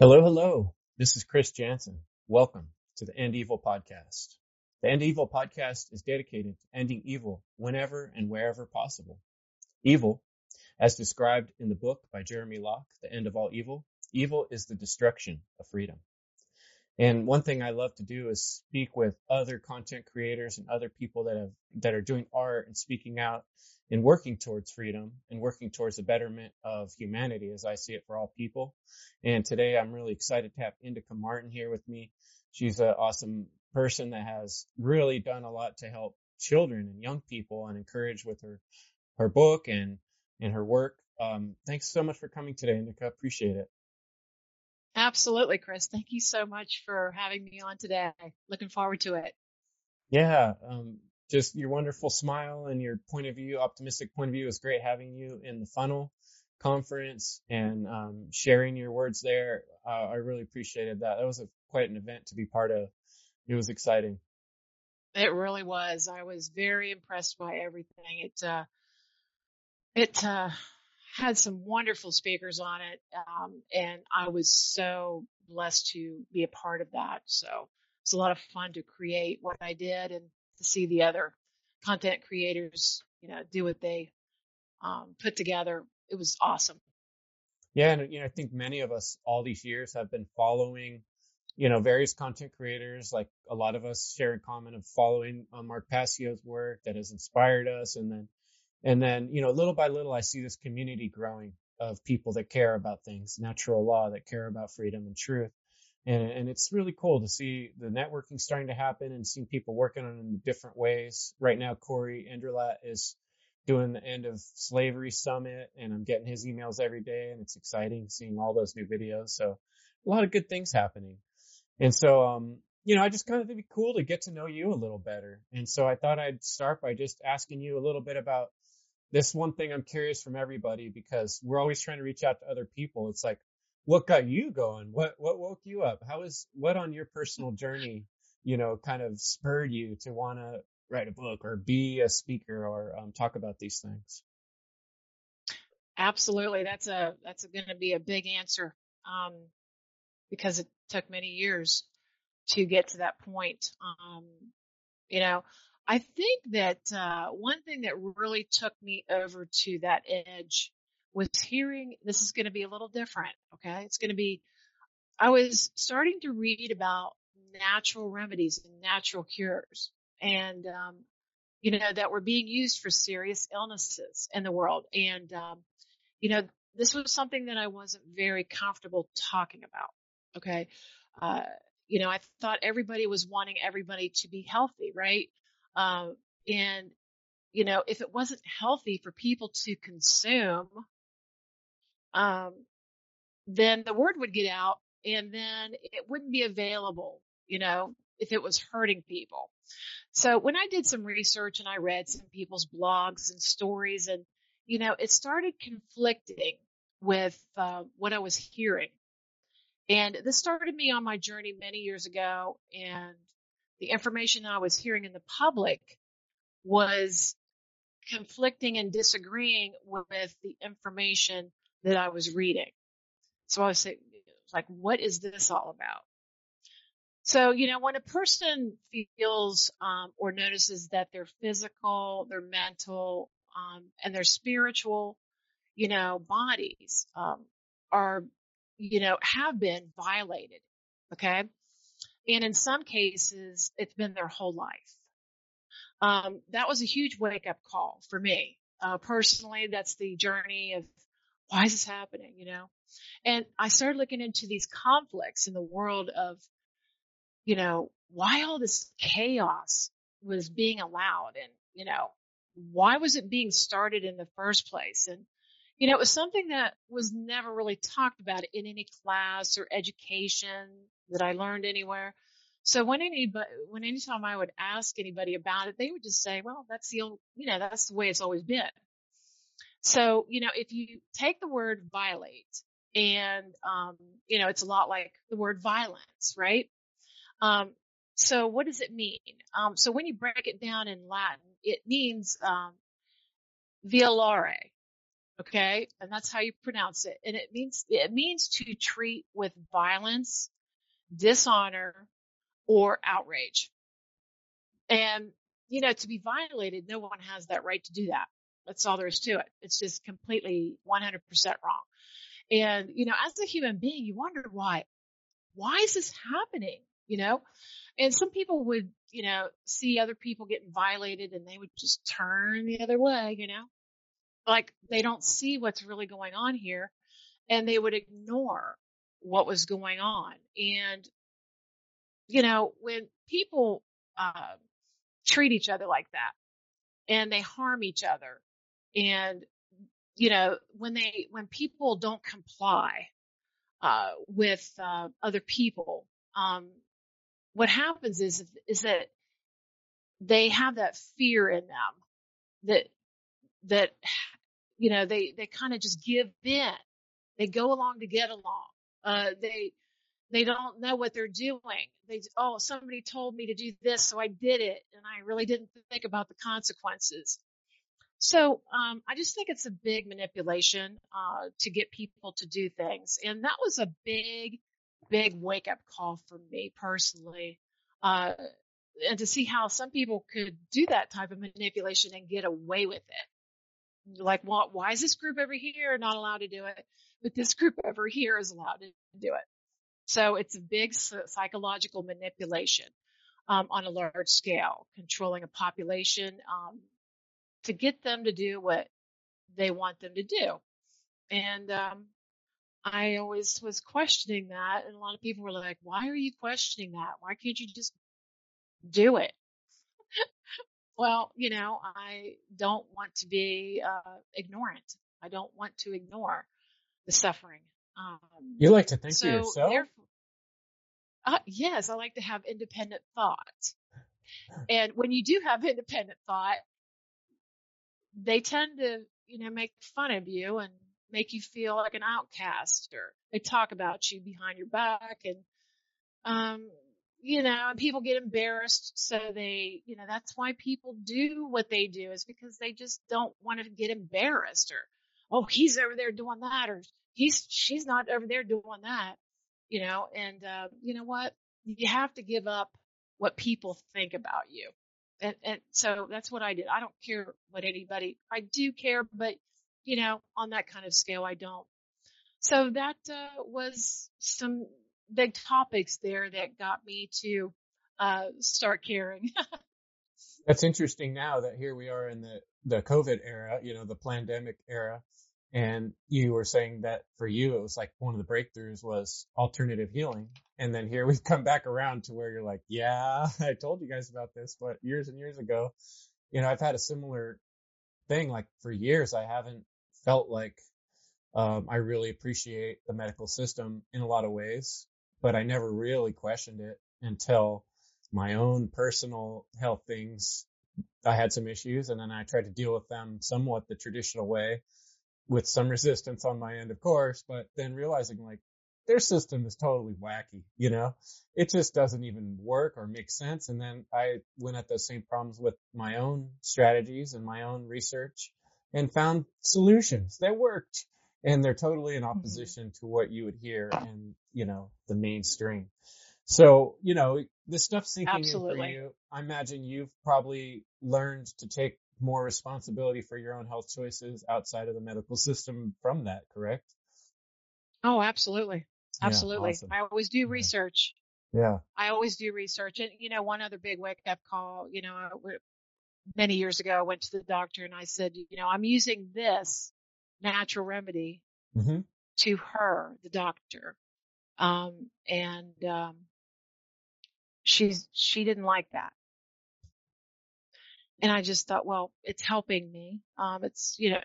Hello, hello. This is Chris Jansen. Welcome to the End Evil podcast. The End Evil podcast is dedicated to ending evil whenever and wherever possible. Evil, as described in the book by Jeremy Locke, The End of All Evil, evil is the destruction of freedom. And one thing I love to do is speak with other content creators and other people that have, that are doing art and speaking out and working towards freedom and working towards the betterment of humanity as I see it for all people. And today I'm really excited to have Indica Martin here with me. She's an awesome person that has really done a lot to help children and young people and encourage with her, her book and, and her work. Um, thanks so much for coming today, Indica. Appreciate it. Absolutely, Chris. Thank you so much for having me on today. Looking forward to it. Yeah. Um, just your wonderful smile and your point of view, optimistic point of view. It's great having you in the funnel conference and um, sharing your words there. Uh, I really appreciated that. That was a, quite an event to be part of. It was exciting. It really was. I was very impressed by everything. It uh, it uh, had some wonderful speakers on it, um, and I was so blessed to be a part of that. So it's a lot of fun to create what I did and to see the other content creators, you know, do what they um, put together. It was awesome. Yeah, and you know, I think many of us all these years have been following, you know, various content creators. Like a lot of us share in common of following uh, Mark Passio's work that has inspired us, and then, and then, you know, little by little, I see this community growing of people that care about things, natural law, that care about freedom and truth and, and it's really cool to see the networking starting to happen and seeing people working on it in different ways. Right now, Corey Endrulat is doing the end of slavery summit and I'm getting his emails every day and it's exciting seeing all those new videos. So a lot of good things happening. And so, um, you know, I just kind of think it'd be cool to get to know you a little better. And so I thought I'd start by just asking you a little bit about this one thing I'm curious from everybody because we're always trying to reach out to other people. It's like, what got you going? What what woke you up? How is what on your personal journey, you know, kind of spurred you to want to write a book or be a speaker or um, talk about these things? Absolutely, that's a that's going to be a big answer um, because it took many years to get to that point. Um, you know, I think that uh, one thing that really took me over to that edge was hearing this is going to be a little different. Okay. It's going to be, I was starting to read about natural remedies and natural cures and, um, you know, that were being used for serious illnesses in the world. And, um, you know, this was something that I wasn't very comfortable talking about. Okay. Uh, you know, I thought everybody was wanting everybody to be healthy, right? Um, and, you know, if it wasn't healthy for people to consume, um, then the word would get out and then it wouldn't be available, you know, if it was hurting people. So when I did some research and I read some people's blogs and stories and, you know, it started conflicting with uh, what I was hearing. And this started me on my journey many years ago. And the information I was hearing in the public was conflicting and disagreeing with the information that I was reading. So I was like, what is this all about? So, you know, when a person feels um, or notices that their physical, their mental, um, and their spiritual, you know, bodies um, are, you know, have been violated, okay, and in some cases, it's been their whole life. Um, that was a huge wake up call for me. Uh, personally, that's the journey of why is this happening? You know? And I started looking into these conflicts in the world of, you know, why all this chaos was being allowed and, you know, why was it being started in the first place? And, you know, it was something that was never really talked about in any class or education that I learned anywhere. So when anybody, when anytime I would ask anybody about it, they would just say, well, that's the old, you know, that's the way it's always been. So, you know, if you take the word violate and, um, you know, it's a lot like the word violence, right? Um, so what does it mean? Um, so when you break it down in Latin, it means, um, violare. Okay. And that's how you pronounce it. And it means, it means to treat with violence, dishonor, or outrage. And, you know, to be violated, no one has that right to do that. That's all there is to it. It's just completely 100% wrong. And, you know, as a human being, you wonder why, why is this happening? You know, and some people would, you know, see other people getting violated and they would just turn the other way, you know, like they don't see what's really going on here and they would ignore what was going on. And, you know, when people, uh, treat each other like that and they harm each other and you know when they when people don't comply uh, with uh, other people um, what happens is is that they have that fear in them that that you know they they kind of just give in they go along to get along uh, they they don't know what they're doing. They, oh, somebody told me to do this, so I did it, and I really didn't think about the consequences. So, um, I just think it's a big manipulation, uh, to get people to do things. And that was a big, big wake up call for me personally. Uh, and to see how some people could do that type of manipulation and get away with it. Like, why is this group over here not allowed to do it? But this group over here is allowed to do it. So it's a big psychological manipulation um, on a large scale, controlling a population um, to get them to do what they want them to do. And um, I always was questioning that, and a lot of people were like, "Why are you questioning that? Why can't you just do it?" well, you know, I don't want to be uh, ignorant. I don't want to ignore the suffering um, you like to think so yourself? Uh, yes, I like to have independent thought. And when you do have independent thought, they tend to, you know, make fun of you and make you feel like an outcast or they talk about you behind your back and, um, you know, and people get embarrassed. So they, you know, that's why people do what they do is because they just don't want to get embarrassed or, oh, he's over there doing that or he's she's not over there doing that, you know. And uh, you know what? You have to give up what people think about you. And, and so that's what I did. I don't care what anybody, I do care, but you know, on that kind of scale, I don't. So that uh, was some big topics there that got me to uh, start caring. That's interesting now that here we are in the, the COVID era, you know, the pandemic era. And you were saying that for you, it was like one of the breakthroughs was alternative healing. And then here we've come back around to where you're like, yeah, I told you guys about this, but years and years ago, you know, I've had a similar thing. Like for years, I haven't felt like, um, I really appreciate the medical system in a lot of ways, but I never really questioned it until my own personal health things. I had some issues and then I tried to deal with them somewhat the traditional way with some resistance on my end, of course, but then realizing like their system is totally wacky, you know, it just doesn't even work or make sense. And then I went at those same problems with my own strategies and my own research and found solutions that worked and they're totally in mm-hmm. opposition to what you would hear in, you know, the mainstream. So, you know, this stuff sinking Absolutely. in for you. I imagine you've probably learned to take more responsibility for your own health choices outside of the medical system from that, correct? Oh, absolutely. Absolutely. Yeah, awesome. I always do research. Yeah. I always do research. And, you know, one other big wake up call, you know, many years ago, I went to the doctor and I said, you know, I'm using this natural remedy mm-hmm. to her, the doctor. Um, and, um, she's, she didn't like that. And I just thought, well, it's helping me. Um, it's, you know,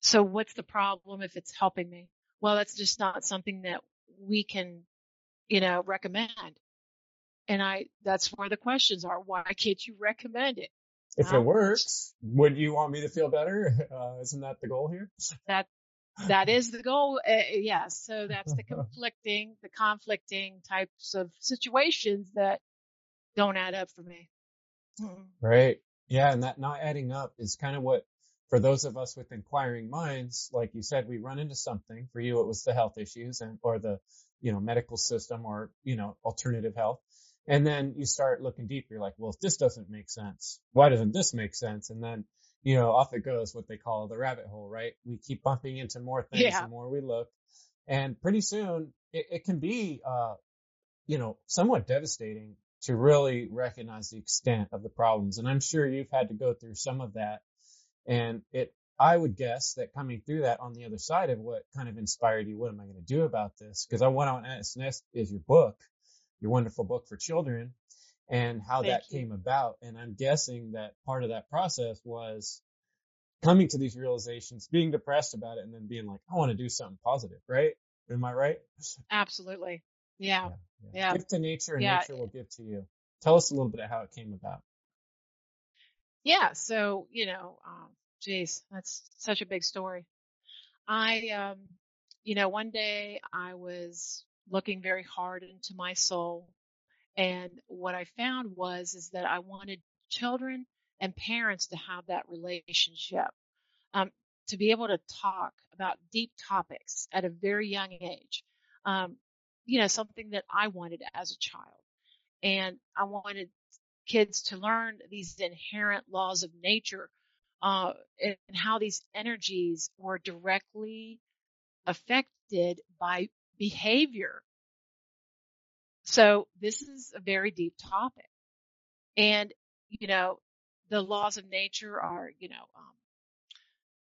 so what's the problem if it's helping me? Well, that's just not something that we can, you know, recommend. And I, that's where the questions are. Why can't you recommend it? If um, it works, would you want me to feel better? Uh, isn't that the goal here? That, that is the goal. Uh, yes. So that's the conflicting, the conflicting types of situations that don't add up for me. Right. Yeah. And that not adding up is kind of what for those of us with inquiring minds, like you said, we run into something. For you, it was the health issues and or the you know medical system or you know alternative health. And then you start looking deeper. You're like, well, if this doesn't make sense, why doesn't this make sense? And then you know off it goes, what they call the rabbit hole, right? We keep bumping into more things Yeah. the more we look, and pretty soon it, it can be uh you know somewhat devastating to really recognize the extent of the problems. And I'm sure you've had to go through some of that and it, I would guess that coming through that on the other side of what kind of inspired you, what am I going to do about this? Because I went on SNS is your book, your wonderful book for children and how Thank that you. came about. And I'm guessing that part of that process was coming to these realizations, being depressed about it and then being like, I want to do something positive, right? Am I right? Absolutely. Yeah. Yeah. Give to nature and Yeah. nature will give to you. Tell us a little bit of how it came about. Yeah. So, you know, um, geez, that's such a big story. I, um, you know, one day I was looking very hard into my soul and what I found was, is that I wanted children and parents to have that relationship, um, to be able to talk about deep topics at a very young age. Um, you know, something that I wanted as a child. And I wanted kids to learn these inherent laws of nature, uh, and how these energies were directly affected by behavior. So this is a very deep topic. And, you know, the laws of nature are, you know, um,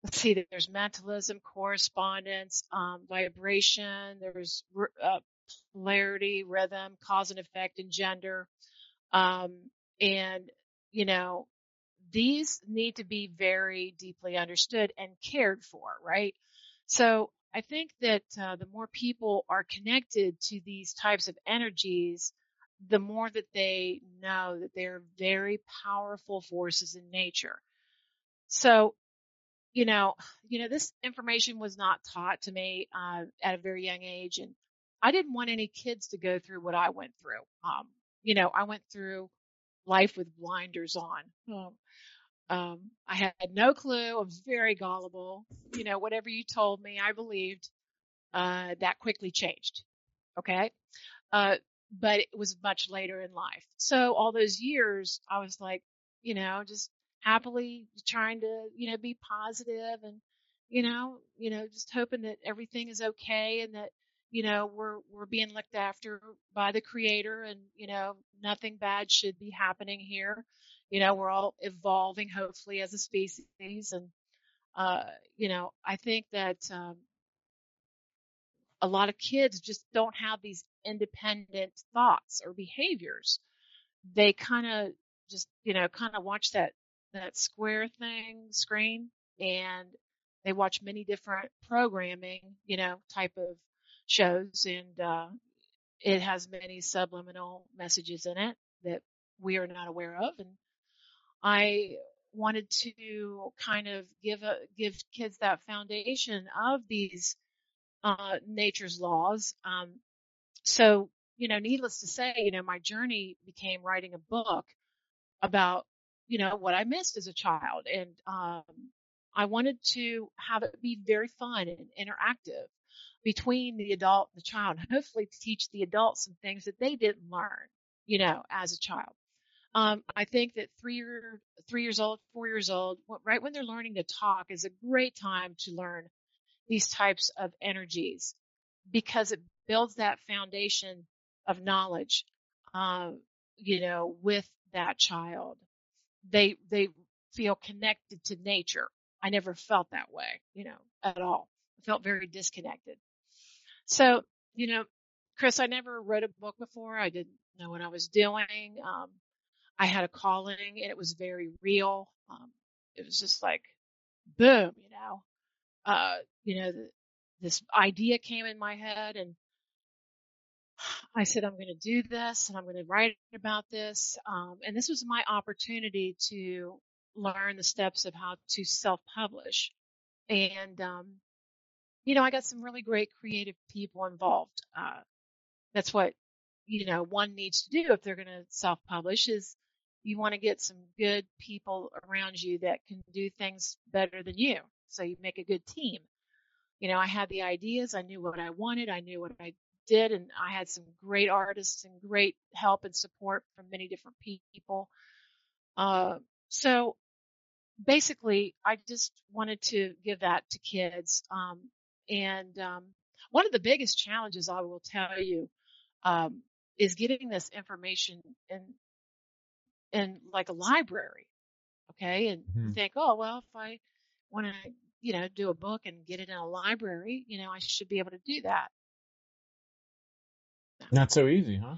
let's see, there's mentalism, correspondence, um, vibration, there's uh, polarity, rhythm, cause and effect, and gender. Um, and, you know, these need to be very deeply understood and cared for, right? So I think that uh, the more people are connected to these types of energies, the more that they know that they're very powerful forces in nature. So, you know, you know, this information was not taught to me uh, at a very young age, and I didn't want any kids to go through what I went through. Um, you know, I went through life with blinders on. Um, um, I had no clue. I was very gullible. You know, whatever you told me, I believed. Uh, that quickly changed. Okay. Uh, but it was much later in life. So all those years, I was like, you know, just happily trying to, you know, be positive and, you know, you know, just hoping that everything is okay and that, you know, we're, we're being looked after by the creator and, you know, nothing bad should be happening here. You know, we're all evolving hopefully as a species. And, uh, you know, I think that, um, a lot of kids just don't have these independent thoughts or behaviors. They kind of just, you know, kind of watch that, that square thing screen and they watch many different programming, you know, type of shows and, uh, it has many subliminal messages in it that we are not aware of. And I wanted to kind of give a, give kids that foundation of these uh, nature's laws. Um, so, you know, needless to say, you know, my journey became writing a book about, you know, what I missed as a child. And, um, I wanted to have it be very fun and interactive between the adult and the child, hopefully teach the adults some things that they didn't learn, you know, as a child. Um, I think that three year, three years old, four years old, right when they're learning to talk is a great time to learn these types of energies because it builds that foundation of knowledge, um, you know, with that child. They, they feel connected to nature. I never felt that way, you know, at all. I felt very disconnected. So, you know, Chris, I never wrote a book before. I didn't know what I was doing. Um, I had a calling and it was very real. Um, it was just like, boom, you know, uh, you know, the, this idea came in my head and I said, I'm going to do this and I'm going to write about this. Um, and this was my opportunity to learn the steps of how to self-publish. And, um, you know, I got some really great creative people involved. Uh, that's what, you know, one needs to do if they're going to self-publish is, you want to get some good people around you that can do things better than you. So you make a good team. You know, I had the ideas. I knew what I wanted. I knew what I did. And I had some great artists and great help and support from many different people. Uh, so basically I just wanted to give that to kids. Um, and, um, one of the biggest challenges I will tell you, um, is getting this information in in like a library. Okay. And Mhm. think, oh, well, if I want to, you know, do a book and get it in a library, you know, I should be able to do that. Not so easy, huh?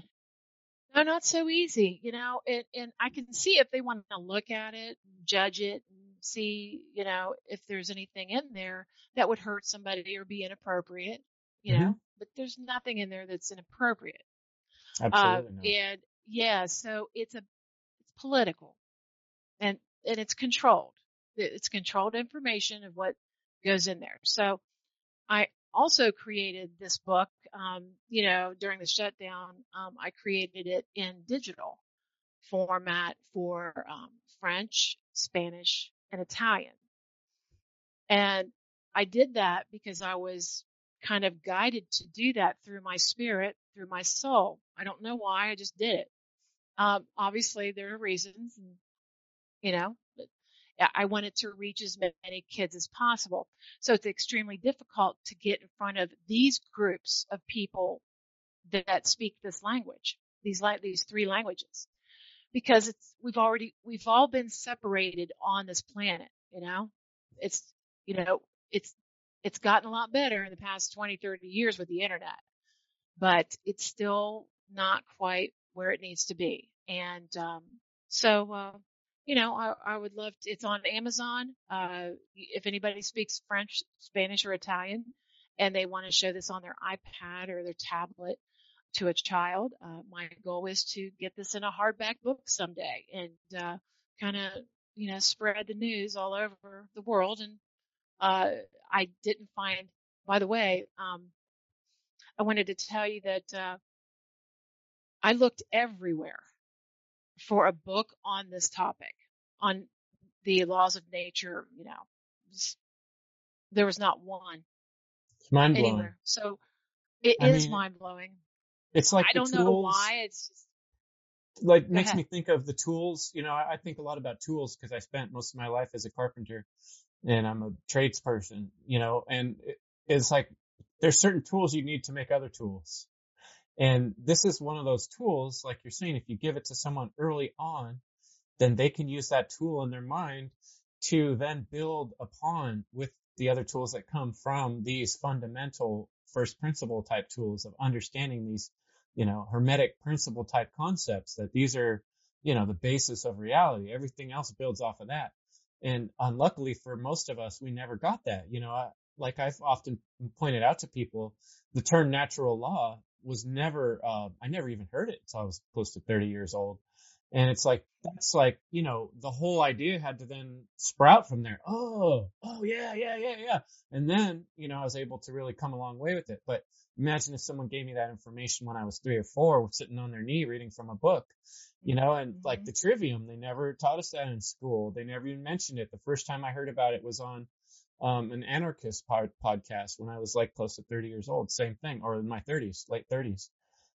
No, not so easy, you know, and, and I can see if they want to look at it, judge it, and see, you know, if there's anything in there that would hurt somebody or be inappropriate, you Mhm. know, but there's nothing in there that's inappropriate. Uh, Absolutely not. and yeah, so it's a, it's political and, and it's controlled. It's controlled information of what goes in there. So I also created this book, um, you know, during the shutdown. Um, I created it in digital format for, um, French, Spanish, and Italian. And I did that because I was kind of guided to do that through my spirit, through my soul. I don't know why, I just did it. Um, obviously there are reasons you know, I wanted to reach as many kids as possible. So it's extremely difficult to get in front of these groups of people that, that speak this language, these these three languages, because it's, we've already, we've all been separated on this planet, you know, it's, you know, it's, it's gotten a lot better in the past 20, 30 years with the internet, but it's still not quite where it needs to be. And, um, so, uh, you know, I, I would love to, it's on Amazon. Uh, if anybody speaks French, Spanish, or Italian and they want to show this on their iPad or their tablet to a child, uh, my goal is to get this in a hardback book someday and, uh, kind of, you know, spread the news all over the world. And, uh, I didn't find, by the way, um, I wanted to tell you that, uh, I looked everywhere for a book on this topic, on the laws of nature, you know, there was not one It's mind blowing. So it I is mean, mind blowing. It's like I don't know tools, why. It's just, like go makes ahead. me think of the tools. You know, I, I think a lot about tools because I spent most of my life as a carpenter and I'm a tradesperson, you know, and it, it's like there's certain tools you need to make other tools. And this is one of those tools, like you're saying, if you give it to someone early on, then they can use that tool in their mind to then build upon with the other tools that come from these fundamental first principle type tools of understanding these, you know, hermetic principle type concepts that these are, you know, the basis of reality. Everything else builds off of that. And unluckily for most of us, we never got that. You know, I, like I've often pointed out to people, the term natural law was never, uh, I never even heard it until I was close to 30 years old. And it's like, that's like, you know, the whole idea had to then sprout from there. Oh, oh yeah, yeah, yeah, yeah. And then, you know, I was able to really come a long way with it. But imagine if someone gave me that information when I was three or four, sitting on their knee reading from a book, you know, and like Mhm. the trivium, they never taught us that in school. They never even mentioned it. The first time I heard about it was on, um, an anarchist pod- podcast when I was like close to 30 years old. Same thing, or in my 30s, late 30s.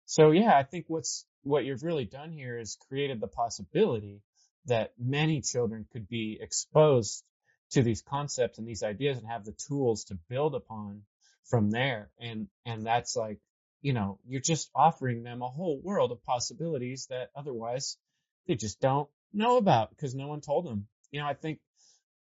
So yeah, I think what's, what you've really done here is created the possibility that many children could be exposed to these concepts and these ideas and have the tools to build upon from there. And, and that's like, you know, you're just offering them a whole world of possibilities that otherwise they just don't know about because no one told them. You know, I think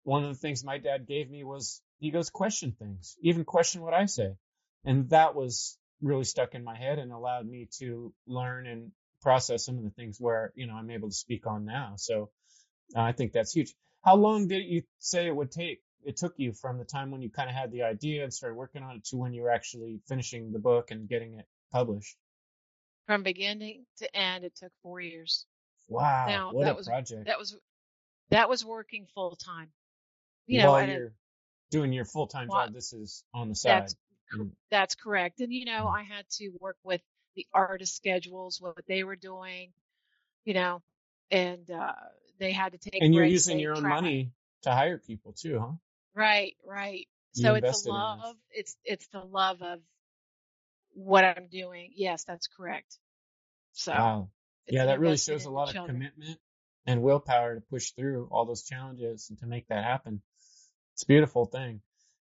one of the things my dad gave me was he goes question things, even question what I say. And that was really stuck in my head and allowed me to learn and process some of the things where, you know, I'm able to speak on now. So uh, I think that's huge. How long did you say it would take? It took you from the time when you kind of had the idea and started working on it to when you were actually finishing the book and getting it published. From beginning to end, it took four years. Wow. Now what that a was project. that was that was working full time. You know, While you're doing your full time job, this is on the side. that's Mm. that's correct. And you know, I had to work with the artist schedules, what they were doing, you know, and uh, they had to take. And you're using your own tried. money to hire people too, huh? Right, right. You So it's invested a in this. love. It's it's the love of what I'm doing. Yes, that's correct. So Wow. Yeah, that really shows a lot of children. commitment and willpower to push through all those challenges and to make that happen. It's a beautiful thing.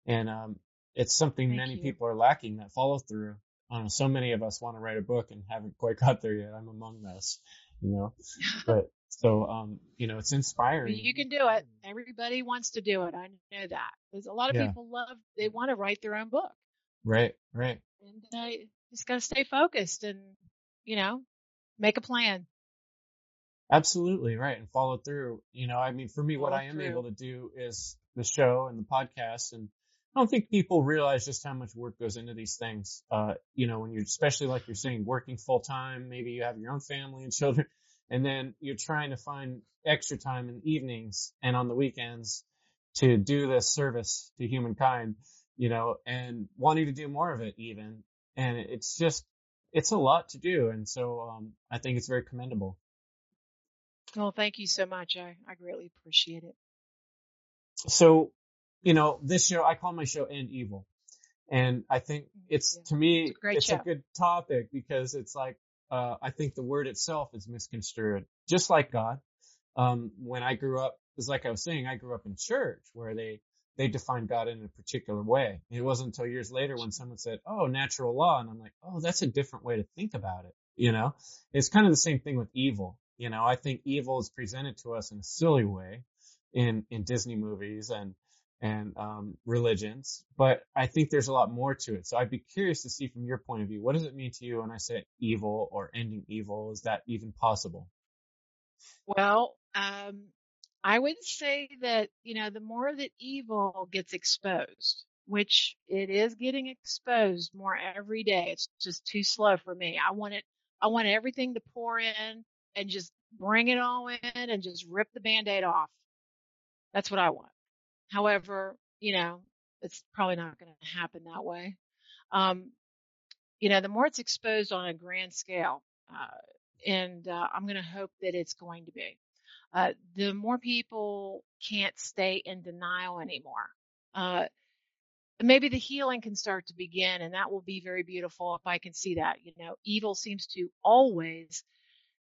And um, it's something Thank many you. people are lacking that follow through. I so many of us want to write a book and haven't quite got there yet. I'm among those, you know. But so um, you know, it's inspiring. you can do it. Everybody wants to do it. I know that. There's a lot of Yeah. people love. They want to write their own book, Right, right. and uh, just got to stay focused and you know make a plan. Absolutely right, and follow through. You know, I mean, for me, what I am through. able to do is the show and the podcast, and I don't think people realize just how much work goes into these things. Uh, you know, when you're, especially like you're saying, working full time, maybe you have your own family and children, and then you're trying to find extra time in the evenings and on the weekends to do this service to humankind. You know, and wanting to do more of it even, and it's just, it's a lot to do, and so um, I think it's very commendable. Well, thank you so much. I I greatly appreciate it. so you know this show i call my show end evil. And i think it's Yeah. to me It's a great it's a good topic because it's like uh i think the word itself is misconstrued just like god. Um when i grew up it's like i was saying i grew up in church where they they defined god in a particular way. It wasn't until years later when someone said oh natural law and i'm like oh that's a different way to think about it you know? It's kind of the same thing with evil you know? I think evil is presented to us in a silly way in in disney movies and and um, religions, but I think there's a lot more to it. So I'd be curious to see from your point of view, what does it mean to you when I say evil or ending evil? Is that even possible? Well, um, I would say that, you know, the more that evil gets exposed, which it is getting exposed more every day, it's just too slow for me. I want it, I want everything to pour in and just bring it all in and just rip the band-aid off. That's what I want. However, you know, it's probably not going to happen that way. Um, you know, the more it's exposed on a grand scale, uh, and uh, I'm going to hope that it's going to be uh, the more people can't stay in denial anymore. Uh, maybe the healing can start to begin, and that will be very beautiful if I can see that. You know, evil seems to always,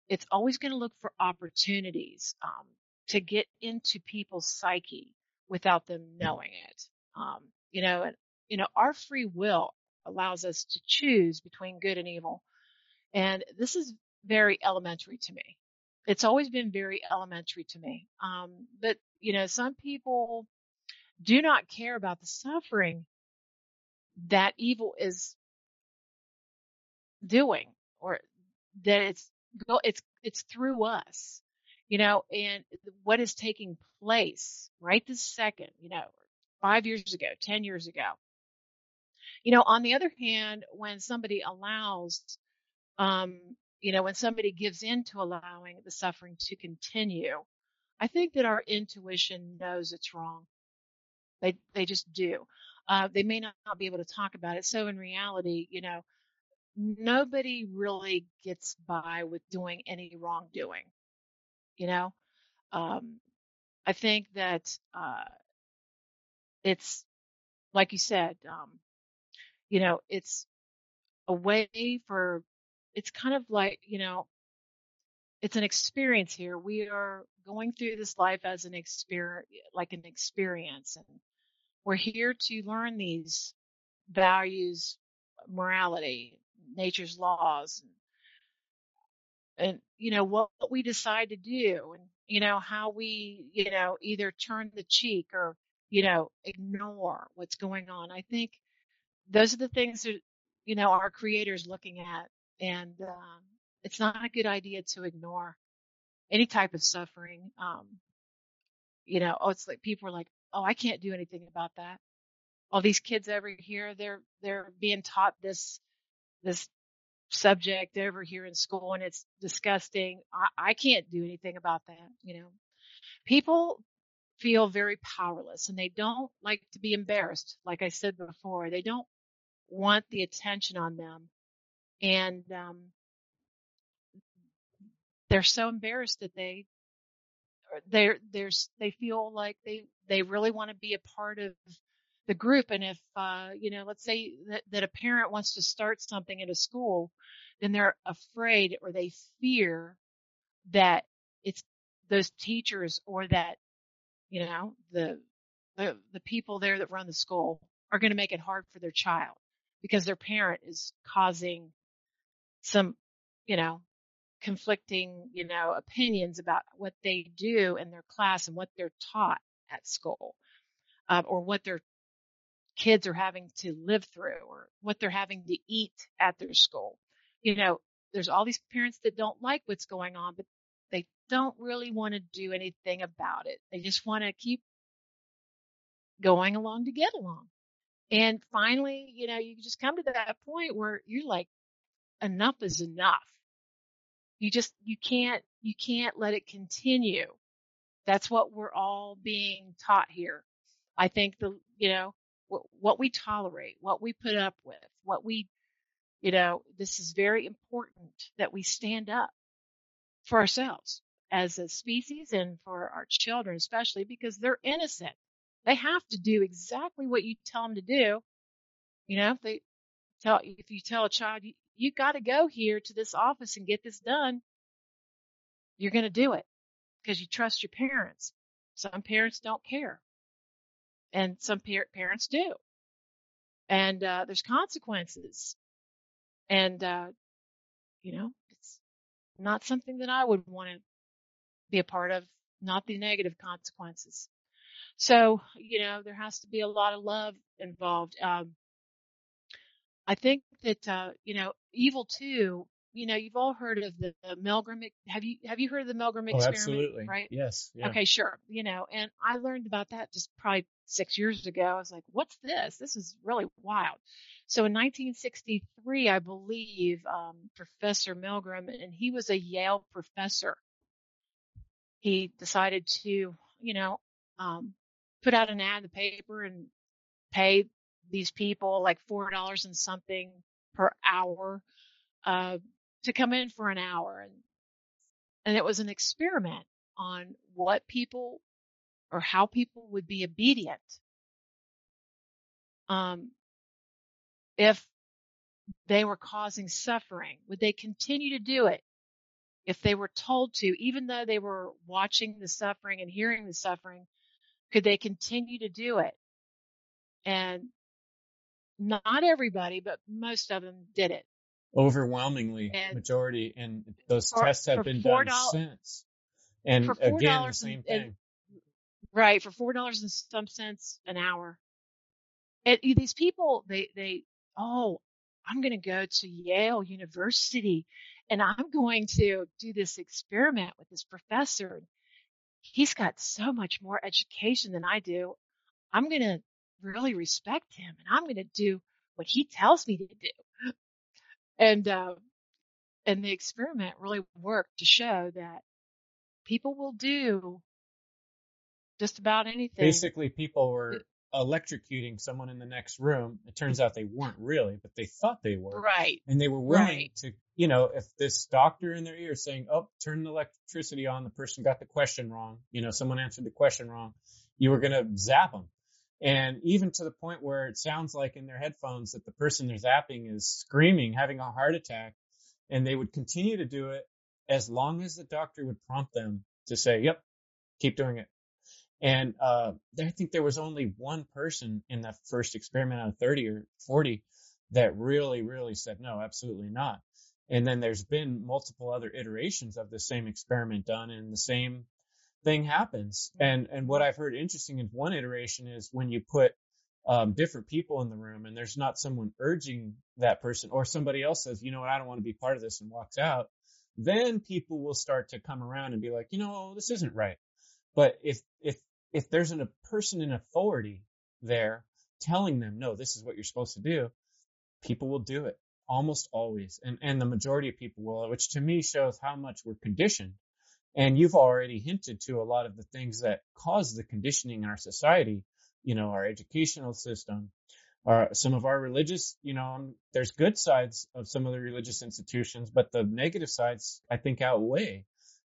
it's always going to look for opportunities um, to get into people's psyche without them knowing it. Um, you know, and you know, our free will allows us to choose between good and evil, and this is very elementary to me it's always been very elementary to me. Um, but you know, some people do not care about the suffering that evil is doing, or that it's go, it's it's through us, you know, and what is taking place right this second, you know, five years ago, ten years ago. You know, on the other hand, when somebody allows um, you know, when somebody gives in to allowing the suffering to continue, I think that our intuition knows it's wrong. They they just do. Uh, they may not be able to talk about it. So in reality, you know, nobody really gets by with doing any wrongdoing. You know, um, I think that uh, it's like you said, um, you know, it's a way for it's kind of like, you know, it's an experience here. We are going through this life as an experience, like an experience. And we're here to learn these values, morality, nature's laws, and, you know, what we decide to do and, you know, how we, you know, either turn the cheek or, you know, ignore what's going on. I think those are the things that, you know, our creator's looking at and um, it's not a good idea to ignore any type of suffering. Um, you know, oh, it's like people are like, oh, I can't do anything about that. All these kids over here, they're they're being taught this this subject over here in school, and it's disgusting. I, I can't do anything about that. You know, people feel very powerless, and they don't like to be embarrassed. Like I said before, they don't want the attention on them and um, they're so embarrassed that they they're there's they feel like they they really want to be a part of the group and if uh you know let's say that, that a parent wants to start something at a school then they're afraid or they fear that it's those teachers or that you know the the, the people there that run the school are going to make it hard for their child because their parent is causing some you know conflicting, you know, opinions about what they do in their class and what they're taught at school, um, or what their kids are having to live through, or what they're having to eat at their school. You know, there's all these parents that don't like what's going on, but they don't really want to do anything about it. They just want to keep going along to get along. And finally, you know, you just come to that point where you're like, enough is enough you just, you can't, you can't let it continue. That's what we're all being taught here. I think the, you know, what, we tolerate, what we put up with, what we, you know, this is very important that we stand up for ourselves as a species and for our children, especially because they're innocent. They have to do exactly what you tell them to do. You know, if they tell, if you tell a child, you, you got to go here to this office and get this done. You're going to do it because you trust your parents. Some parents don't care and some par- parents do. And, uh, there's consequences and, uh, you know, it's not something that I would want to be a part of, not the negative consequences. So, you know, there has to be a lot of love involved. Um, I think that, uh, you know, evil too, you know, you've all heard of the, the Milgram. Have you, have you heard of the Milgram experiment? Oh, absolutely. Right? Yes. Yeah. Okay, sure. You know, and I learned about that just probably six years ago. I was like, what's this? This is really wild. So in 1963, I believe, um, Professor Milgram, and he was a Yale professor. He decided to, you know, um, put out an ad in the paper and pay these people like four dollars and something per hour uh, to come in for an hour, and and it was an experiment on what people or how people would be obedient um, if they were causing suffering. Would they continue to do it if they were told to, even though they were watching the suffering and hearing the suffering? Could they continue to do it? And not everybody, but most of them did it. Overwhelmingly, And- majority, and those For- tests have been done since. And again, the same and- thing. Right, for four dollars and some cents an hour. And these people, they they oh, I'm going to go to Yale University, and I'm going to do this experiment with this professor. He's got so much more education than I do. I'm going to really respect him, and I'm going to do what he tells me to do. And uh, and the experiment really worked to show that people will do just about anything. Basically, people were electrocuting someone in the next room. It turns out they weren't really, but they thought they were. Right. And they were willing Right. to, you know, if this doctor in their ear saying, oh, turn the electricity on, the person got the question wrong, you know, someone answered the question wrong, you were going to zap them. And even to the point where it sounds like in their headphones that the person they're zapping is screaming, having a heart attack, and they would continue to do it as long as the doctor would prompt them to say, yep, keep doing it. And uh, I think there was only one person in that first experiment out of 30 or 40 that really, really said, no, absolutely not. And then there's been multiple other iterations of the same experiment done and the same thing happens. And, and what I've heard interesting in one iteration is when you put um, different people in the room and there's not someone urging that person or somebody else says, you know what, I don't want to be part of this and walks out, then people will start to come around and be like, you know, this isn't right. But if, if, if there's a person in authority there telling them, no, this is what you're supposed to do, people will do it almost always. And, and the majority of people will, which to me shows how much we're conditioned. And you've already hinted to a lot of the things that cause the conditioning in our society, you know, our educational system, our, some of our religious, you know, um, there's good sides of some of the religious institutions, but the negative sides, I think, outweigh.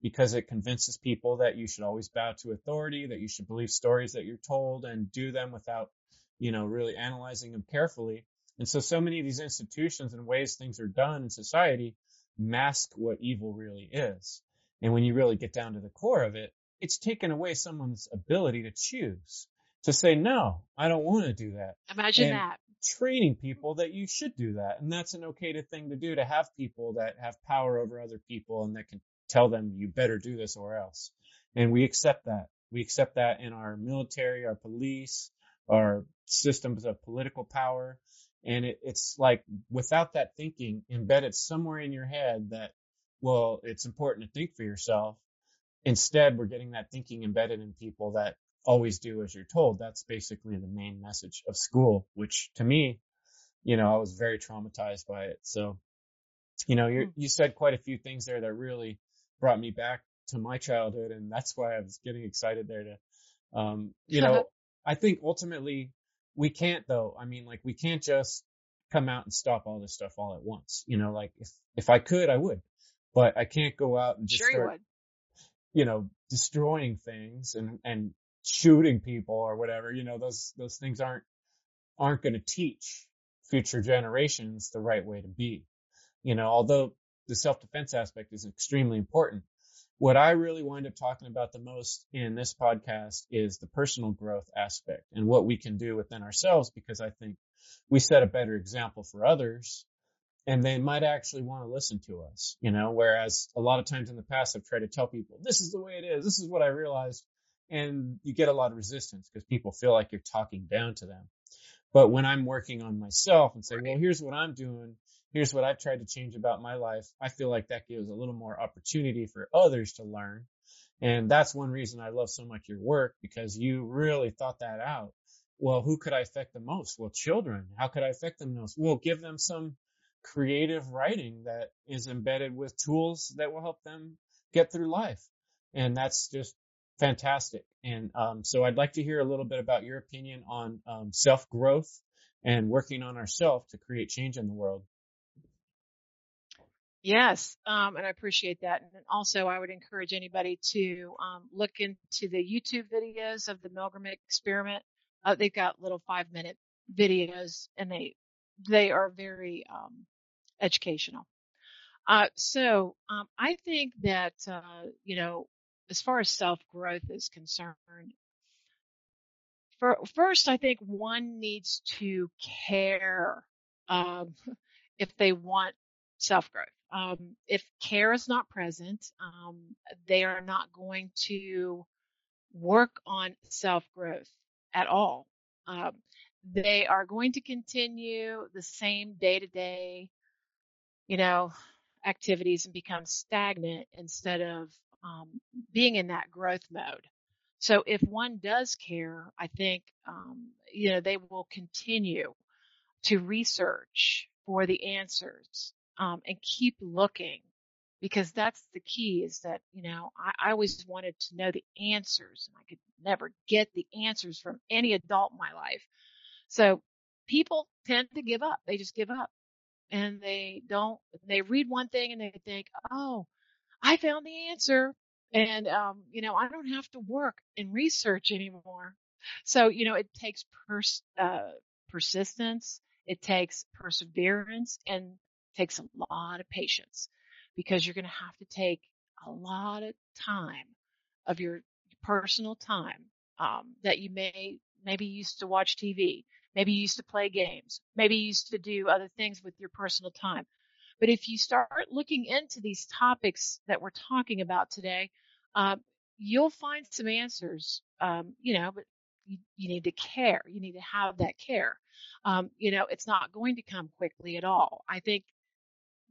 Because it convinces people that you should always bow to authority, that you should believe stories that you're told and do them without, you know, really analyzing them carefully. And so, so many of these institutions and ways things are done in society mask what evil really is. And when you really get down to the core of it, it's taken away someone's ability to choose, to say, no, I don't want to do that. Imagine And that. training people that you should do that. And that's an okay to thing to do to have people that have power over other people and that can tell them you better do this or else. And we accept that. We accept that in our military, our police, our systems of political power. And it, it's like without that thinking embedded somewhere in your head that, well, it's important to think for yourself. Instead, we're getting that thinking embedded in people that always do as you're told. That's basically the main message of school, which to me, you know, I was very traumatized by it. So, you know, you Hmm. you said quite a few things there that really brought me back to my childhood, and that's why I was getting excited there to, um, you know, I think ultimately we can't though. I mean, like we can't just come out and stop all this stuff all at once. You know, like if if I could, I would, but I can't go out and just Sure you start would. you know, destroying things and, and shooting people or whatever, you know, those, those things aren't, aren't going to teach future generations the right way to be. You know, although the self-defense aspect is extremely important. What I really wind up talking about the most in this podcast is the personal growth aspect and what we can do within ourselves because I think we set a better example for others and they might actually want to listen to us, you know, whereas a lot of times in the past I've tried to tell people, this is the way it is. This is what I realized. And you get a lot of resistance because people feel like you're talking down to them. But when I'm working on myself and say, well, here's what I'm doing. Here's what I've tried to change about my life. I feel like that gives a little more opportunity for others to learn. And that's one reason I love so much your work because you really thought that out. Well, who could I affect the most? Well, children. How could I affect them most? Well, give them some creative writing that is embedded with tools that will help them get through life. And that's just fantastic. And um, so I'd like to hear a little bit about your opinion on um, self growth and working on ourselves to create change in the world. Yes, um, and I appreciate that. And also, I would encourage anybody to um, look into the YouTube videos of the Milgram experiment. Uh, they've got little five-minute videos, and they they are very um, educational. Uh, so um, I think that uh, you know, as far as self growth is concerned, for, first I think one needs to care um, if they want self growth. Um, if care is not present, um, they are not going to work on self growth at all. Um, they are going to continue the same day to day, you know, activities and become stagnant instead of um, being in that growth mode. So if one does care, I think, um, you know, they will continue to research for the answers um, and keep looking because that's the key is that, you know, I, I always wanted to know the answers and I could never get the answers from any adult in my life. So people tend to give up. They just give up and they don't, they read one thing and they think, oh, I found the answer. And, um, you know, I don't have to work and research anymore. So, you know, it takes pers- uh, persistence. It takes perseverance and takes a lot of patience because you're going to have to take a lot of time of your personal time, um, that you may, maybe used to watch TV. Maybe you used to play games. Maybe you used to do other things with your personal time. But if you start looking into these topics that we're talking about today, um, you'll find some answers. Um, you know, but you, you need to care. You need to have that care. Um, you know, it's not going to come quickly at all. I think,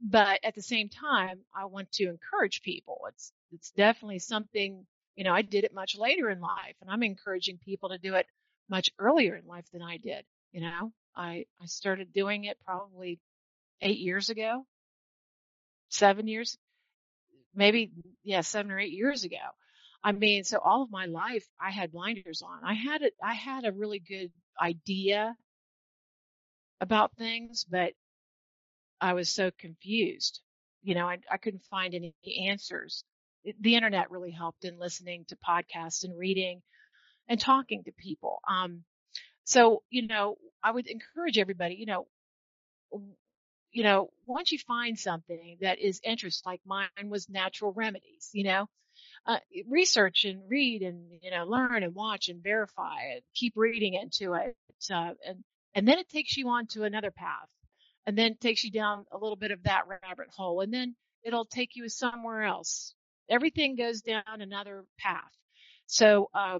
but at the same time, I want to encourage people. It's it's definitely something. You know, I did it much later in life, and I'm encouraging people to do it much earlier in life than I did. You know, I I started doing it probably eight years ago, seven years, maybe, yeah, seven or eight years ago. I mean, so all of my life I had blinders on. I had it, I had a really good idea about things, but I was so confused. You know, I, I couldn't find any answers. the internet really helped in listening to podcasts and reading and talking to people. Um, so, you know, I would encourage everybody, you know, you know, once you find something that is interest, like mine was natural remedies, you know, uh, research and read and, you know, learn and watch and verify and keep reading into it. Uh, and, and then it takes you on to another path and then takes you down a little bit of that rabbit hole and then it'll take you somewhere else. Everything goes down another path. So, uh,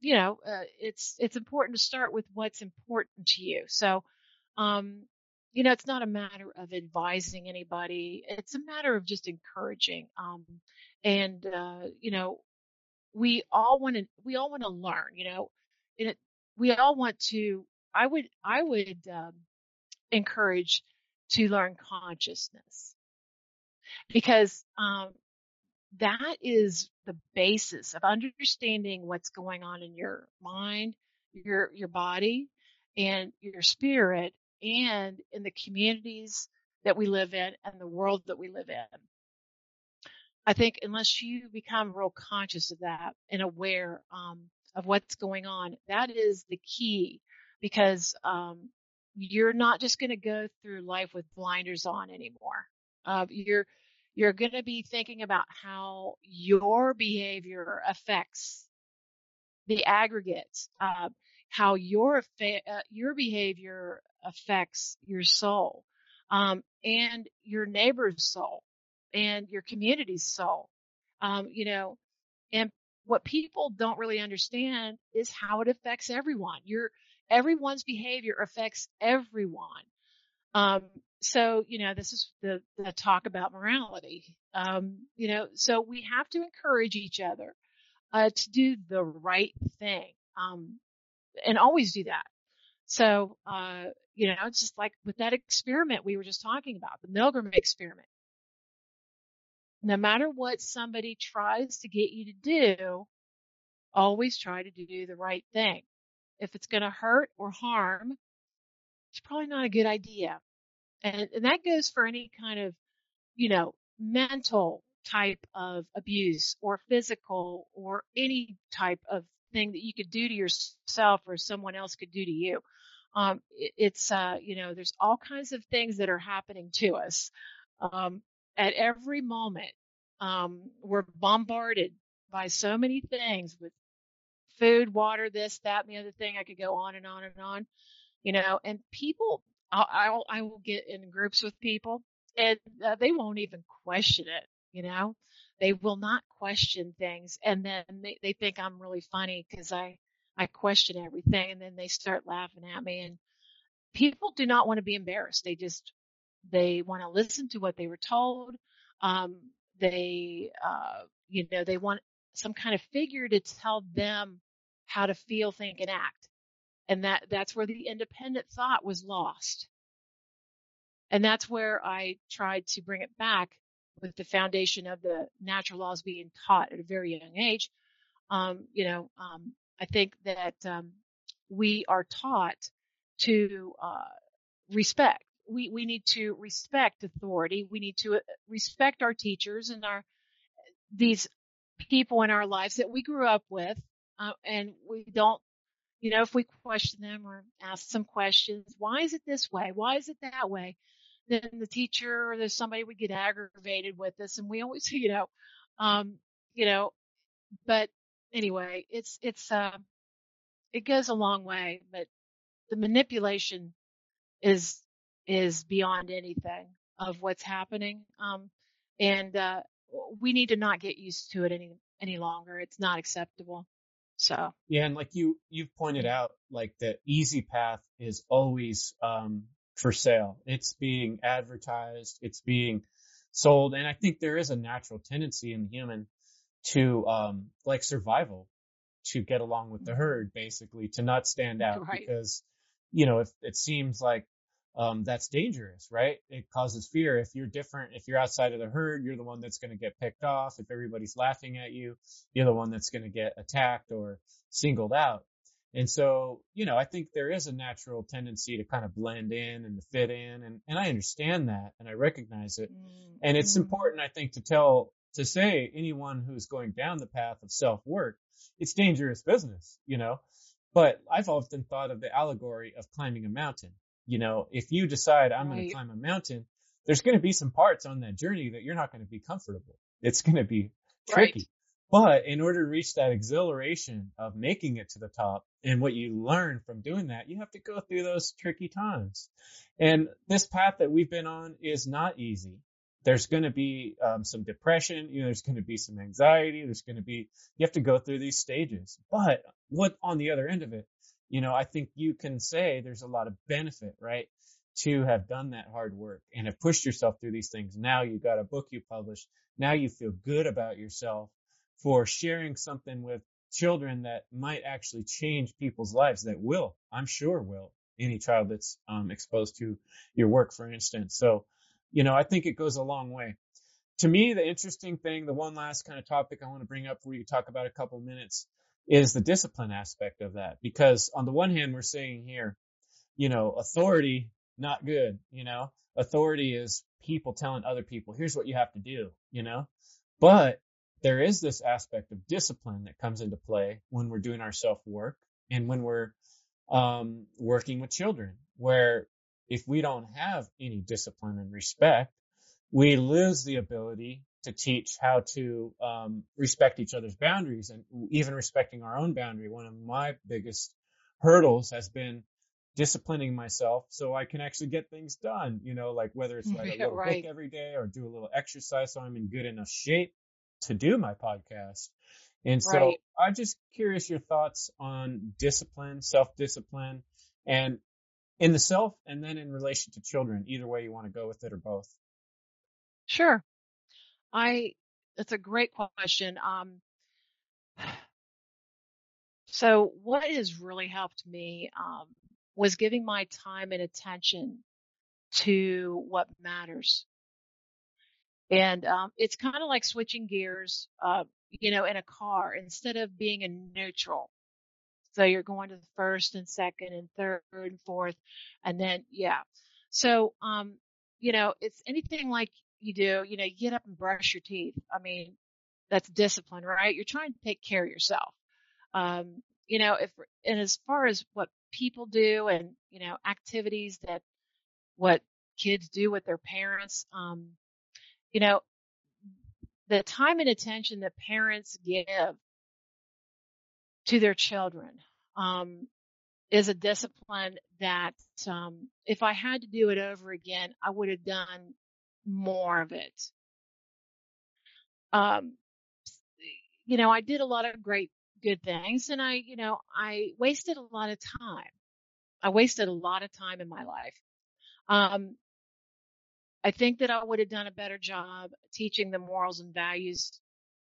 you know, uh, it's, it's important to start with what's important to you. So, um, you know, it's not a matter of advising anybody. It's a matter of just encouraging. Um, and, uh, you know, we all want to, we all want to learn, you know, and it, we all want to, I would, I would, um, encourage to learn consciousness because, um, that is the basis of understanding what's going on in your mind, your, your body and your spirit and in the communities that we live in and the world that we live in. I think unless you become real conscious of that and aware um, of what's going on, that is the key because um, you're not just going to go through life with blinders on anymore. Uh, you're you're going to be thinking about how your behavior affects the aggregate, uh, how your uh, your behavior affects your soul, um, and your neighbor's soul, and your community's soul. Um, you know, and what people don't really understand is how it affects everyone. Your everyone's behavior affects everyone. Um, so you know, this is the the talk about morality. Um, you know, so we have to encourage each other uh, to do the right thing. Um, and always do that. So, uh, you know, it's just like with that experiment we were just talking about, the Milgram experiment. No matter what somebody tries to get you to do, always try to do the right thing. If it's going to hurt or harm, it's probably not a good idea. And, and that goes for any kind of, you know, mental type of abuse or physical or any type of thing that you could do to yourself or someone else could do to you. Um, it, it's, uh, you know, there's all kinds of things that are happening to us. Um, at every moment, um, we're bombarded by so many things with food, water, this, that, and the other thing. I could go on and on and on, you know, and people, I'll, I'll I will get in groups with people and uh, they won't even question it, you know, they will not question things. And then they, they think I'm really funny because I, I question everything and then they start laughing at me and people do not want to be embarrassed. They just, they want to listen to what they were told. Um, they, uh, you know, they want some kind of figure to tell them how to feel, think, and act. And that, that's where the independent thought was lost. And that's where I tried to bring it back with the foundation of the natural laws being taught at a very young age, um, you know, um, I think that um, we are taught to uh, respect. We we need to respect authority. We need to uh, respect our teachers and our these people in our lives that we grew up with, uh, and we don't. You know, if we question them or ask some questions, why is it this way? Why is it that way? then the teacher or there's somebody would get aggravated with us and we always, you know, um, you know, but anyway, it's, it's, uh, it goes a long way, but the manipulation is, is beyond anything of what's happening. Um, and, uh, we need to not get used to it any, any longer. It's not acceptable. So. Yeah. And like you, you've pointed out, like the easy path is always, um, for sale. It's being advertised. It's being sold. And I think there is a natural tendency in the human to, um, like survival, to get along with the herd, basically, to not stand out right. because, you know, if it seems like, um, that's dangerous, right? It causes fear. If you're different, if you're outside of the herd, you're the one that's going to get picked off. If everybody's laughing at you, you're the one that's going to get attacked or singled out. And so, you know, I think there is a natural tendency to kind of blend in and to fit in. And, and I understand that and I recognize it. Mm-hmm. And it's important, I think, to tell to say anyone who's going down the path of self work, it's dangerous business, you know. But I've often thought of the allegory of climbing a mountain. You know, if you decide I'm right. going to climb a mountain, there's going to be some parts on that journey that you're not going to be comfortable. It's going to be tricky. Right. But in order to reach that exhilaration of making it to the top and what you learn from doing that, you have to go through those tricky times. And this path that we've been on is not easy. There's going to be um, some depression. You know, there's going to be some anxiety. There's going to be, you have to go through these stages. But what on the other end of it, you know, I think you can say there's a lot of benefit, right? To have done that hard work and have pushed yourself through these things. Now you got a book you published. Now you feel good about yourself for sharing something with children that might actually change people's lives that will, I'm sure will, any child that's um, exposed to your work, for instance. So, you know, I think it goes a long way. To me, the interesting thing, the one last kind of topic I want to bring up for you talk about a couple minutes is the discipline aspect of that. Because on the one hand, we're saying here, you know, authority, not good, you know, authority is people telling other people, here's what you have to do, you know, but there is this aspect of discipline that comes into play when we're doing our self work and when we're um, working with children, where if we don't have any discipline and respect, we lose the ability to teach how to um, respect each other's boundaries and even respecting our own boundary. One of my biggest hurdles has been disciplining myself so I can actually get things done. You know, like whether it's write a little right. book every day or do a little exercise so I'm in good enough shape to do my podcast. And so right. I'm just curious your thoughts on discipline, self-discipline, and in the self and then in relation to children, either way you want to go with it or both. Sure. I, that's a great question. Um, so what has really helped me, um, was giving my time and attention to what matters. And um, it's kind of like switching gears, uh, you know, in a car instead of being in neutral. So you're going to the first and second and third and fourth, and then yeah. So um, you know, it's anything like you do. You know, you get up and brush your teeth. I mean, that's discipline, right? You're trying to take care of yourself. Um, you know, if and as far as what people do and you know activities that what kids do with their parents, um, you know, the time and attention that parents give to their children um, is a discipline that um, if I had to do it over again, I would have done more of it. Um, you know, I did a lot of great, good things, and I, you know, I wasted a lot of time. I wasted a lot of time in my life. Um, I think that I would have done a better job teaching the morals and values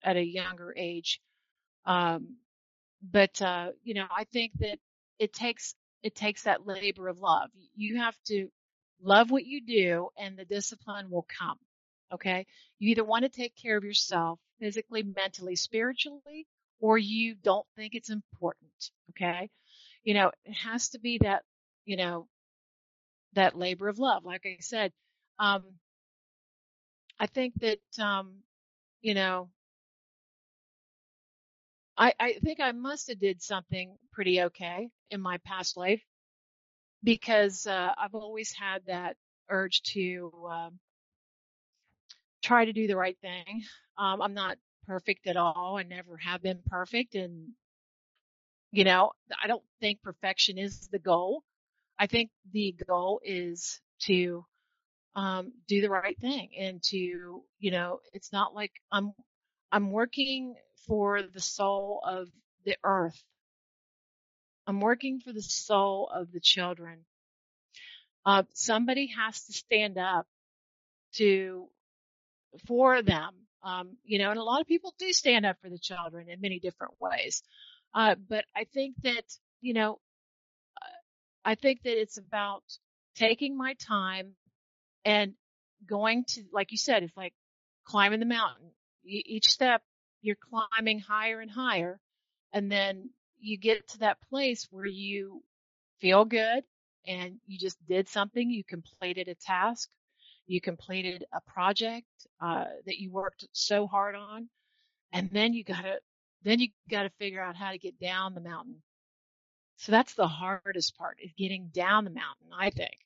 at a younger age. Um, but, uh, you know, I think that it takes, it takes that labor of love. You have to love what you do and the discipline will come. Okay. You either want to take care of yourself physically, mentally, spiritually, or you don't think it's important. Okay. You know, it has to be that, you know, that labor of love. Like I said, um, I think that, um, you know, I, I think I must have did something pretty okay in my past life because, uh, I've always had that urge to, um, try to do the right thing. Um, I'm not perfect at all. I never have been perfect. And, you know, I don't think perfection is the goal. I think the goal is to um, do the right thing and to, you know, it's not like I'm, I'm working for the soul of the earth. I'm working for the soul of the children. Uh, somebody has to stand up to, for them. Um, you know, and a lot of people do stand up for the children in many different ways. Uh, but I think that, you know, I think that it's about taking my time and going to, like you said, it's like climbing the mountain. each step you're climbing higher and higher. And then you get to that place where you feel good and you just did something. You completed a task. you completed a project uh, that you worked so hard on, and then you gotta then you gotta figure out how to get down the mountain. So that's the hardest part is getting down the mountain, I think.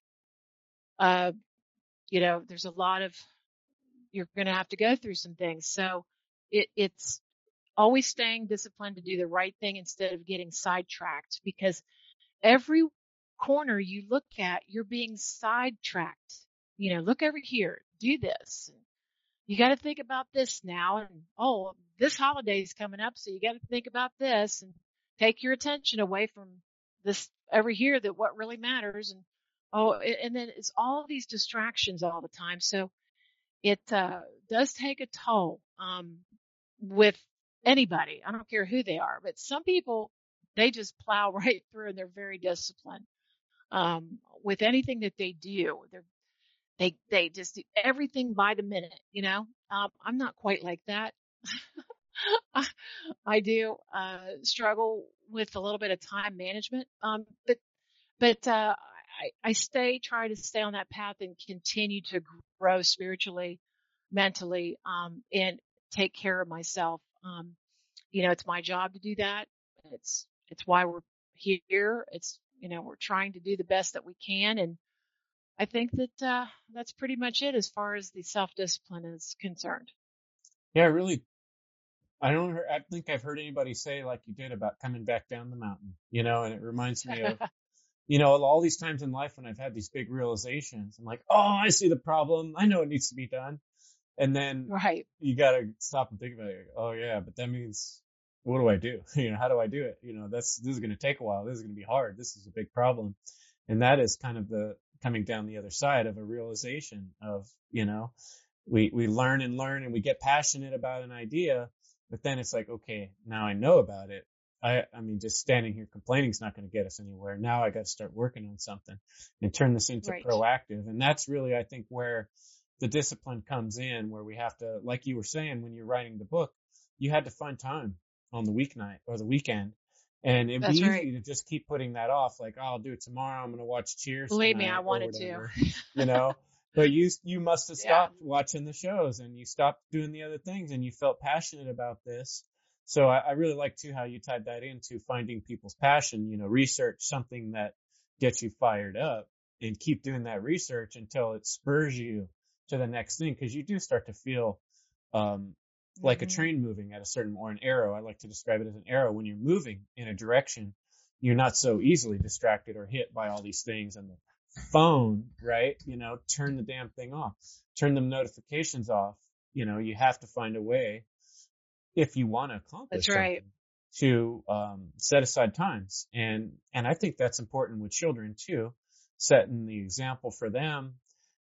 Uh, you know, there's a lot of you're going to have to go through some things. So it, it's always staying disciplined to do the right thing instead of getting sidetracked because every corner you look at, you're being sidetracked. You know, look over here, do this. You got to think about this now. And oh, this holiday is coming up. So you got to think about this and take your attention away from this over here that what really matters. And oh, and then it's all these distractions all the time. So it uh, does take a toll um, with anybody. I don't care who they are, but some people they just plow right through and they're very disciplined um, with anything that they do. They're they they just do everything by the minute. You know, um, I'm not quite like that. I do uh, struggle with a little bit of time management, um, but but uh, I, I stay try to stay on that path and continue to grow spiritually, mentally, um, and take care of myself. Um, you know, it's my job to do that. It's it's why we're here. It's you know we're trying to do the best that we can, and I think that uh, that's pretty much it as far as the self discipline is concerned. Yeah, really. I don't. I think I've heard anybody say like you did about coming back down the mountain. You know, and it reminds me of you know, all these times in life when I've had these big realizations, I'm like, oh, I see the problem. I know it needs to be done. And then right. you got to stop and think about it. Oh yeah, but that means what do I do? You know, how do I do it? You know, that's, this is going to take a while. This is going to be hard. This is a big problem. And that is kind of the coming down the other side of a realization of, you know, we, we learn and learn and we get passionate about an idea, but then it's like, okay, now I know about it. I, I mean, just standing here complaining is not going to get us anywhere. Now I got to start working on something and turn this into right. proactive. And that's really, I think, where the discipline comes in, where we have to, like you were saying, when you're writing the book, you had to find time on the weeknight or the weekend. And it'd That's be right. easy to just keep putting that off, like, oh, I'll do it tomorrow. I'm going to watch Cheers. Believe me, I wanted to. you know, but you you must have stopped yeah. watching the shows and you stopped doing the other things and you felt passionate about this so I, I really like too how you tied that into finding people's passion, you know, research something that gets you fired up and keep doing that research until it spurs you to the next thing. Cause you do start to feel, um, like mm-hmm. a train moving at a certain, or an arrow. I like to describe it as an arrow. When you're moving in a direction, you're not so easily distracted or hit by all these things and the phone, right? You know, turn the damn thing off, turn the notifications off. You know, you have to find a way if you want to accomplish that's right. to um, set aside times. And and I think that's important with children too, setting the example for them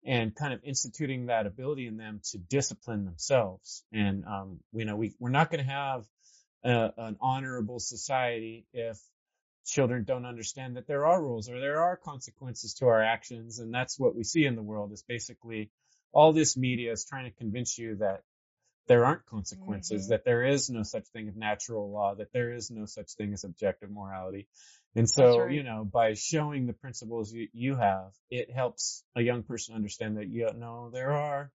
and kind of instituting that ability in them to discipline themselves. And um, you know, we we're not going to have a, an honorable society if children don't understand that there are rules or there are consequences to our actions. And that's what we see in the world is basically all this media is trying to convince you that there aren't consequences, mm-hmm. that there is no such thing as natural law, that there is no such thing as objective morality. And so, right. you know, by showing the principles you, you have, it helps a young person understand that, you know, there are,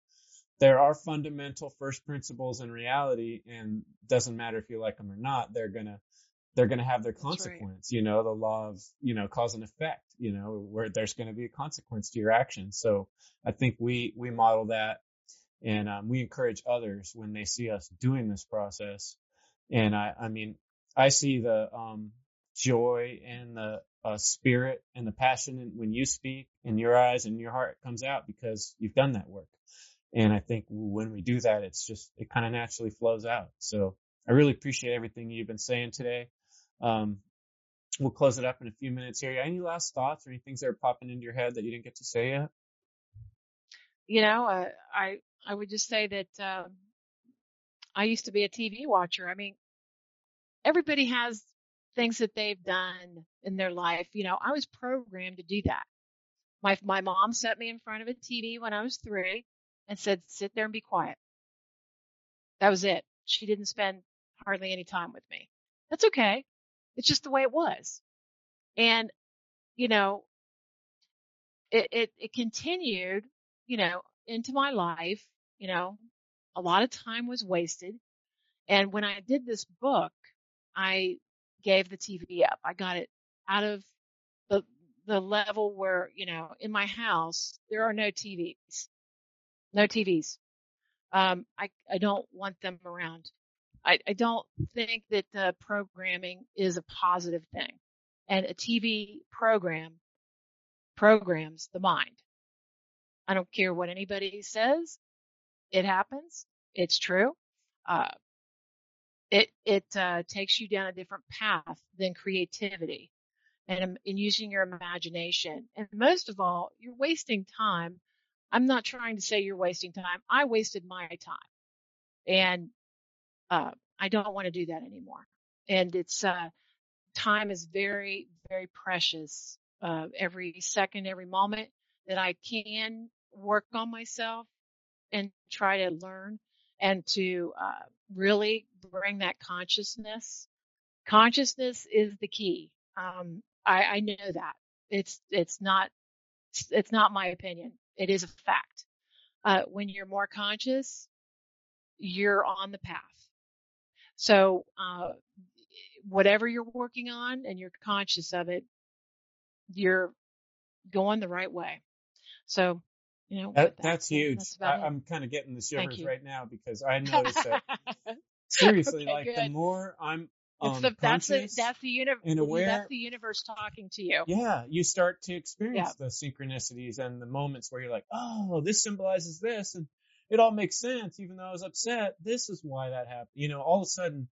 there are fundamental first principles in reality and doesn't matter if you like them or not, they're gonna, they're gonna have their consequence, right. you know, the law of, you know, cause and effect, you know, where there's gonna be a consequence to your actions. So I think we, we model that and um, we encourage others when they see us doing this process. And I, I mean, I see the um, joy and the uh, spirit and the passion when you speak in your eyes and your heart comes out because you've done that work. And I think when we do that, it's just, it kind of naturally flows out. So I really appreciate everything you've been saying today. Um, we'll close it up in a few minutes here. Any last thoughts or any things that are popping into your head that you didn't get to say yet? You know, uh, I I would just say that um, I used to be a TV watcher. I mean, everybody has things that they've done in their life. You know, I was programmed to do that. My my mom set me in front of a TV when I was three and said, "Sit there and be quiet." That was it. She didn't spend hardly any time with me. That's okay. It's just the way it was. And you know, it it, it continued. You know, into my life, you know, a lot of time was wasted. And when I did this book, I gave the TV up. I got it out of the the level where, you know, in my house there are no TVs. No TVs. Um I I don't want them around. I, I don't think that the programming is a positive thing. And a TV program programs the mind. I don't care what anybody says. It happens. It's true. Uh, it it uh, takes you down a different path than creativity and in using your imagination. And most of all, you're wasting time. I'm not trying to say you're wasting time. I wasted my time, and uh, I don't want to do that anymore. And it's uh, time is very very precious. Uh, every second, every moment that I can work on myself and try to learn and to uh, really bring that consciousness. Consciousness is the key. Um, I, I know that it's it's not it's not my opinion. It is a fact. Uh, when you're more conscious, you're on the path. So uh, whatever you're working on and you're conscious of it, you're going the right way. So you know, that, that's huge. That's I, am kind of getting the shivers right now because I noticed that seriously, okay, like good. the more I'm um, the, that's the that's the universe and aware, that's the universe talking to you. Yeah, you start to experience yeah. the synchronicities and the moments where you're like, oh, this symbolizes this, and it all makes sense. Even though I was upset, this is why that happened. You know, all of a sudden,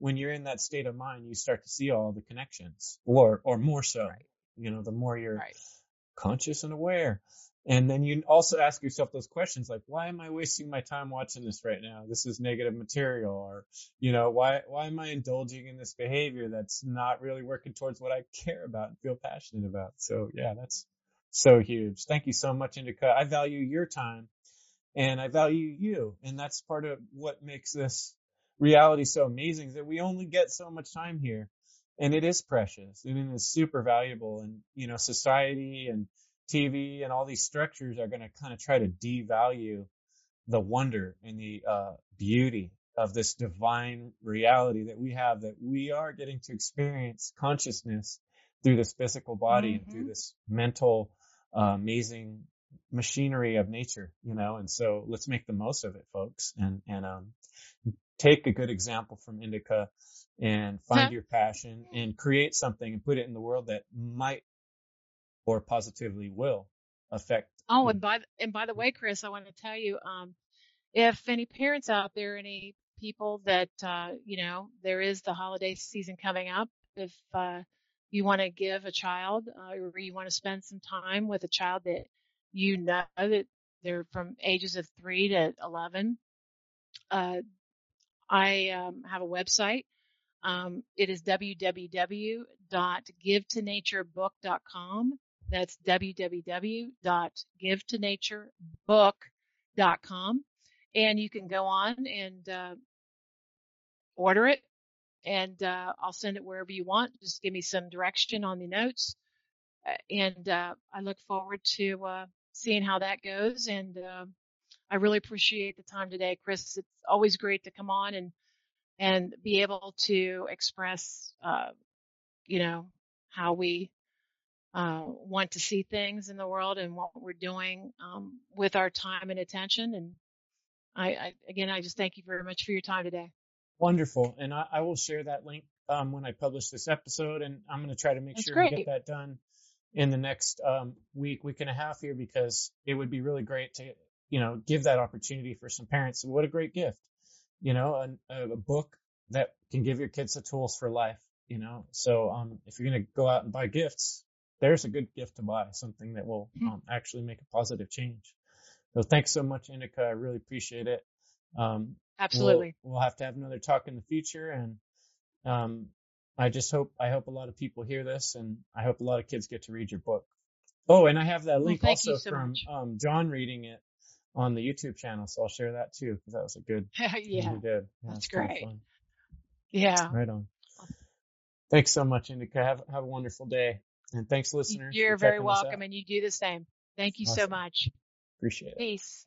when you're in that state of mind, you start to see all the connections, or or more so. Right. You know, the more you're right. conscious and aware. And then you also ask yourself those questions like, why am I wasting my time watching this right now? This is negative material. Or, you know, why, why am I indulging in this behavior that's not really working towards what I care about and feel passionate about? So yeah, that's so huge. Thank you so much, Indica. I value your time and I value you. And that's part of what makes this reality so amazing is that we only get so much time here and it is precious and it is super valuable and, you know, society and TV and all these structures are going to kind of try to devalue the wonder and the uh, beauty of this divine reality that we have that we are getting to experience consciousness through this physical body mm-hmm. and through mm-hmm. this mental uh, amazing machinery of nature you know and so let's make the most of it folks and and um, take a good example from indica and find huh? your passion and create something and put it in the world that might or positively will affect. Oh, and by and by the way, Chris, I want to tell you, um, if any parents out there, any people that uh, you know, there is the holiday season coming up. If uh, you want to give a child, uh, or you want to spend some time with a child that you know that they're from ages of three to eleven, uh, I um, have a website. Um, it is www.givetonaturebbook.com. That's www.givetonaturebbook.com. And you can go on and uh, order it, and uh, I'll send it wherever you want. Just give me some direction on the notes. Uh, and uh, I look forward to uh, seeing how that goes. And uh, I really appreciate the time today, Chris. It's always great to come on and and be able to express, you know, how we uh, want to see things in the world and what we're doing um, with our time and attention. And I, I, again, I just thank you very much for your time today. Wonderful, and I, I will share that link um, when I publish this episode, and I'm going to try to make That's sure great. we get that done in the next um, week, week and a half here, because it would be really great to, you know, give that opportunity for some parents. What a great gift, you know, a, a book that can give your kids the tools for life, you know. So um, if you're going to go out and buy gifts, there's a good gift to buy, something that will hmm. um, actually make a positive change. So thanks so much, Indica. I really appreciate it. Um, Absolutely. We'll, we'll, have to have another talk in the future, and um, I just hope I hope a lot of people hear this, and I hope a lot of kids get to read your book. Oh, and I have that link well, also so from um, John reading it on the YouTube channel, so I'll share that too because that was a good. yeah, you did. Yeah, that's great. Yeah. Right on. Thanks so much, Indica. Have have a wonderful day. And thanks, listeners. You're very welcome, and you do the same. Thank you awesome. so much. Appreciate it. Peace.